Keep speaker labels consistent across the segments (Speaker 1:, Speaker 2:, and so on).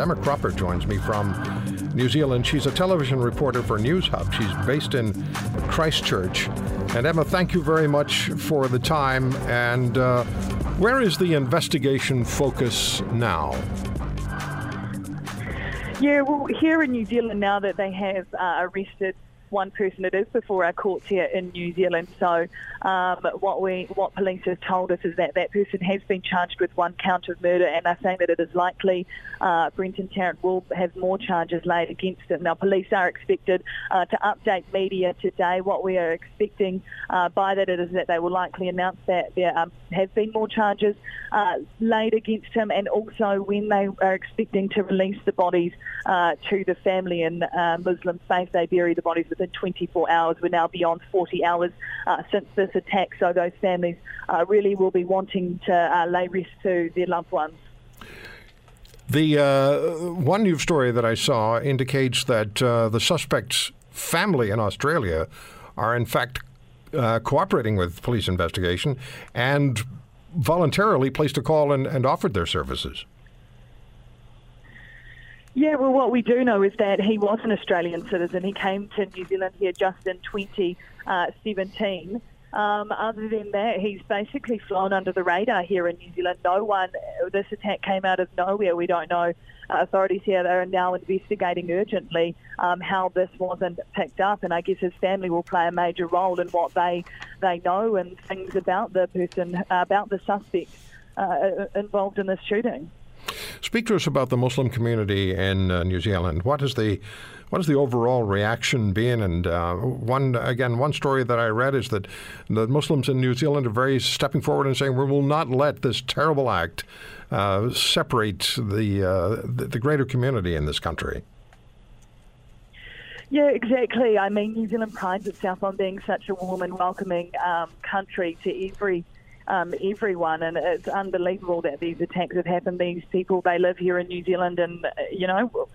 Speaker 1: Emma Cropper joins me from New Zealand. She's a television reporter for Newshub. She's based in Christchurch. And Emma, thank you very much for the time. And uh, where is the investigation focus now?
Speaker 2: Yeah, well, here in New Zealand, now that they have uh, arrested one person it is before our courts here in New Zealand. So um, what we what police have told us is that that person has been charged with one count of murder, and are saying that it is likely uh, Brenton Tarrant will have more charges laid against him. Now, police are expected uh, to update media today. What we are expecting uh, by that is that they will likely announce that there um, have been more charges uh, laid against him, and also when they are expecting to release the bodies uh, to the family in uh, Muslim faith, they bury the bodies within 24 hours. We're now beyond 40 hours uh, since this attack, so those families uh, really will be wanting to uh, lay rest to their loved ones.
Speaker 1: The uh, one news story that I saw indicates that uh, the suspect's family in Australia are, in fact, cooperating with police investigation and voluntarily placed a call and, and offered their services.
Speaker 2: Yeah, well, what we do know is that he was an Australian citizen. He came to New Zealand here just in 2017. Um, other than that, he's basically flown under the radar here in New Zealand. No one, this attack came out of nowhere. We don't know. Uh, authorities here are now investigating urgently um, how this wasn't picked up, and I guess his family will play a major role in what they they know and things about the person, uh, about the suspect uh, involved in this shooting.
Speaker 1: Speak to us about the Muslim community in uh, New Zealand. What is the what has the overall reaction been? And uh, one again, one story that I read is that the Muslims in New Zealand are very stepping forward and saying we will not let this terrible act uh, separate the, uh, the the greater community in this country.
Speaker 2: Yeah, exactly. I mean, New Zealand prides itself on being such a warm and welcoming um, country to every um, everyone, and it's unbelievable that these attacks have happened. These people, they live here in New Zealand, and uh, you know,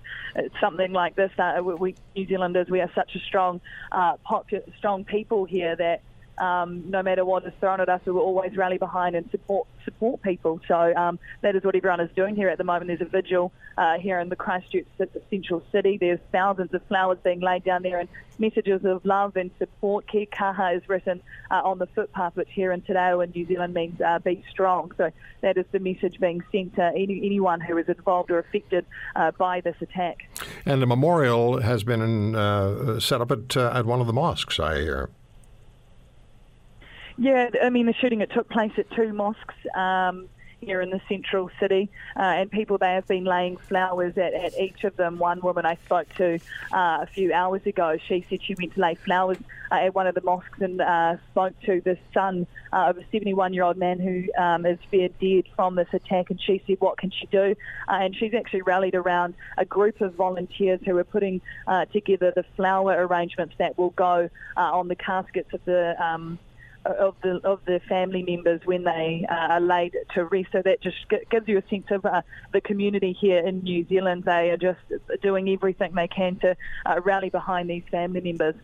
Speaker 2: something like this. Uh, we New Zealanders, we are such a strong, uh, popular, strong people here that um, no matter what is thrown at us, we will always rally behind and support support people. So um, that is what everyone is doing here at the moment. There's a vigil uh, here in the Christchurch central city. There's thousands of flowers being laid down there and messages of love and support. Kia kaha is written uh, on the footpath, which here in Te in New Zealand means uh, be strong. So that is the message being sent to any, anyone who is involved or affected uh, by this attack.
Speaker 1: And a memorial has been uh, set up at, uh, at one of the mosques, I hear.
Speaker 2: Yeah, I mean, the shooting, it took place at two mosques. Um, here in the central city, uh, and people they have been laying flowers at, at each of them. One woman I spoke to uh, a few hours ago, she said she went to lay flowers uh, at one of the mosques and uh, spoke to the son uh, of a 71-year-old man who um, is feared dead from this attack, and she said, "What can she do?" Uh, and she's actually rallied around a group of volunteers who are putting together the flower arrangements that will go on the caskets of the um, of the of the family members when they uh, are laid to rest. So that just gives you a sense of uh, the community here in New Zealand. They are just doing everything they can to uh, rally behind these family members.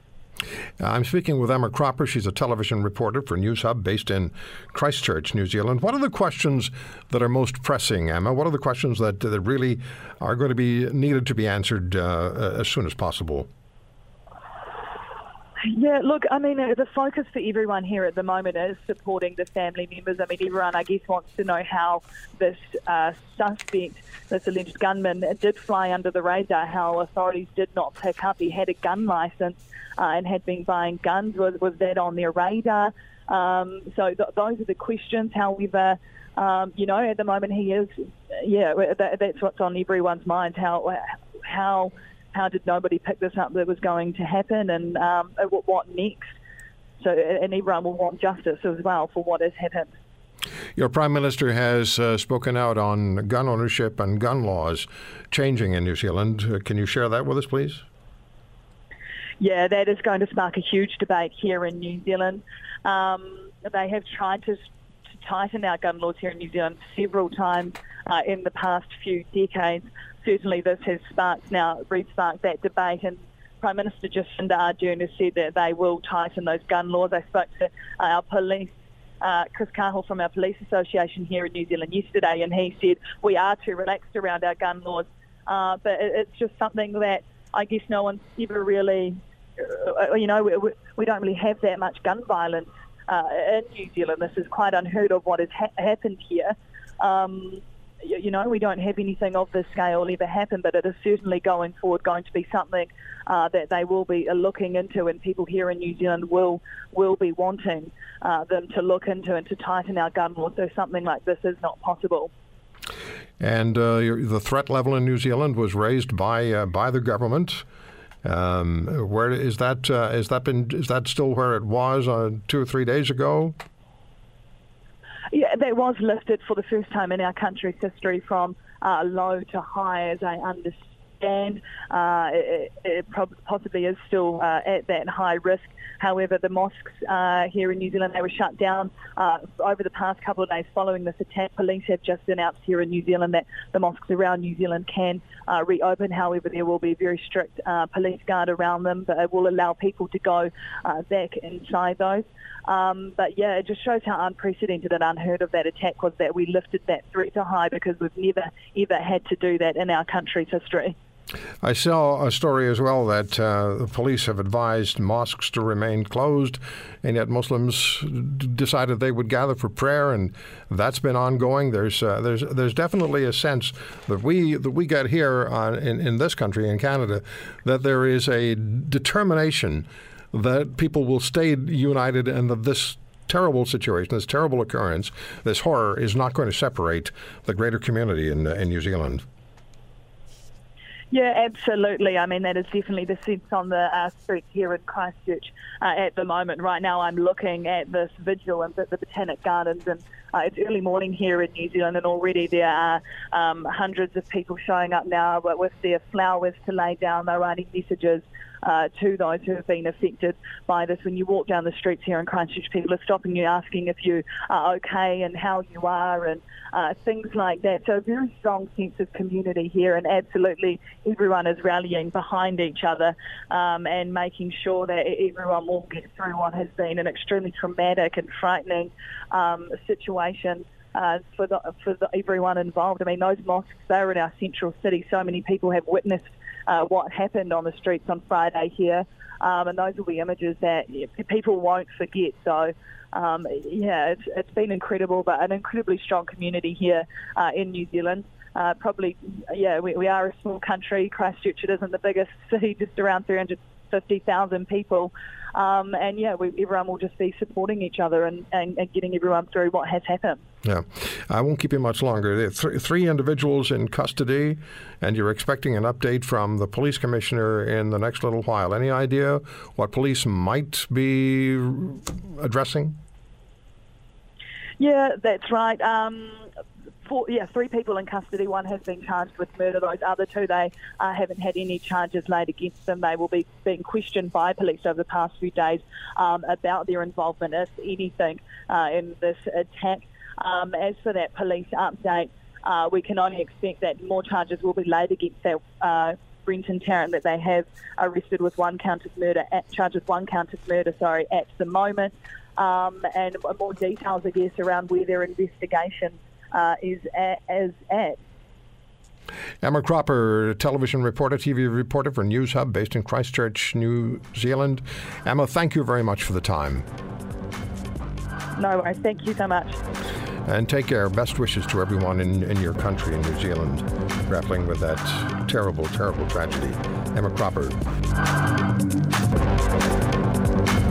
Speaker 1: Uh, I'm speaking with Emma Cropper. She's a television reporter for Newshub based in Christchurch, New Zealand. What are the questions that are most pressing, Emma? What are the questions that, that really are going to be needed to be answered uh, as soon as possible?
Speaker 2: Yeah, look, I mean, the focus for everyone here at the moment is supporting the family members. I mean, everyone, I guess, wants to know how this uh, suspect, this alleged gunman, did fly under the radar, how authorities did not pick up. He had a gun license uh, and had been buying guns. Was, was that on their radar? Um, so th- those are the questions. However, um, you know, at the moment he is, yeah, that, that's what's on everyone's mind. How, how how did nobody pick this up that was going to happen and um, what, what next? so and everyone will want justice as well for what has happened.
Speaker 1: Your Prime Minister has uh, spoken out on gun ownership and gun laws changing in New Zealand. Uh, can you share that with us, please?
Speaker 2: Yeah, that is going to spark a huge debate here in New Zealand. Um, they have tried to, to, tighten our gun laws here in New Zealand several times uh, in the past few decades. Certainly, this has sparked now, re-sparked that debate, and Prime Minister Jacinda Ardern has said that they will tighten those gun laws. I spoke to uh, our police uh, Chris Cahill from our police association here in New Zealand yesterday, and he said we are too relaxed around our gun laws. Uh, but it's just something that I guess no one's ever really, uh, you know, we, we, don't really have that much gun violence uh, in New Zealand. This is quite unheard of what has ha- happened here. Um, you know, we don't have anything of this scale ever happen, but it is certainly going forward going to be something uh, that they will be uh, looking into, and people here in New Zealand will will be wanting uh, them to look into and to tighten our gun laws so something like this is not possible.
Speaker 1: And uh, the threat level in New Zealand was raised by uh, by the government. Um, where is that? Uh, is that been? Is that still where it was two or three days ago?
Speaker 2: Yeah, that was lifted for the first time in our country's history from uh, low to high, as I understand. And uh, it, it possibly is still uh, at that high risk. However, the mosques uh, here in New Zealand, they were shut down uh, over the past couple of days following this attack. Police have just announced here in New Zealand that the mosques around New Zealand can uh, reopen. However, there will be a very strict uh, police guard around them, but it will allow people to go back inside those. Um, but yeah, it just shows how unprecedented and unheard of that attack was that we lifted that threat to high because we've never, ever had to do that in our country's history.
Speaker 1: I saw a story as well that uh, the police have advised mosques to remain closed, and yet Muslims d- decided they would gather for prayer, and that's been ongoing. There's uh, there's there's definitely a sense that we that we get here on, in in this country in Canada that there is a determination that people will stay united and that this terrible situation, this terrible occurrence, this horror is not going to separate the greater community in, in New Zealand.
Speaker 2: Yeah, absolutely. I mean, that is definitely the sense on the uh, streets here in Christchurch uh, at the moment. Right now, I'm looking at this vigil and at the Botanic Gardens, and uh, it's early morning here in New Zealand, and already there are um, hundreds of people showing up now with their flowers to lay down. They're writing messages uh, to those who have been affected by this. When you walk down the streets here in Christchurch, people are stopping you, asking if you are okay and how you are, and uh, things like that. So a very strong sense of community here, and absolutely everyone is rallying behind each other um, and making sure that everyone will get through what has been an extremely traumatic and frightening um, situation. Uh, for the, for the, everyone involved. I mean, those mosques, they're in our central city. So many people have witnessed uh, what happened on the streets on Friday here. Um, and those will be images that people won't forget. So, um, yeah, it's, it's been incredible, but an incredibly strong community here uh, in New Zealand. Uh, probably, yeah, we, we are a small country. Christchurch it isn't the biggest city, just around 350,000 people. Um, and yeah, we, everyone will just be supporting each other and, and, and, getting everyone through what has happened.
Speaker 1: Yeah, I won't keep you much longer. There th- three individuals in custody, and you're expecting an update from the police commissioner in the next little while. Any idea what police might be addressing?
Speaker 2: Yeah, that's right. Um, four, yeah, three people in custody. One has been charged with murder. Those other two, they uh, haven't had any charges laid against them. They will be being questioned by police over the past few days um, about their involvement, if anything, uh, in this attack. Um, as for that police update, uh, we can only expect that more charges will be laid against that. Uh, Brenton Tarrant that they have arrested with one count of murder, at, charged with one count of murder, sorry, at the moment, um, and more details, I guess, around where their investigation uh, is at, as at.
Speaker 1: Emma Cropper, television reporter, TV reporter for Newshub, based in Christchurch, New Zealand. Emma, thank you very much for the time.
Speaker 2: No worries. Thank you so much.
Speaker 1: And take care. Best wishes to everyone in, in your country, in New Zealand, grappling with that terrible, terrible tragedy. Emma Cropper.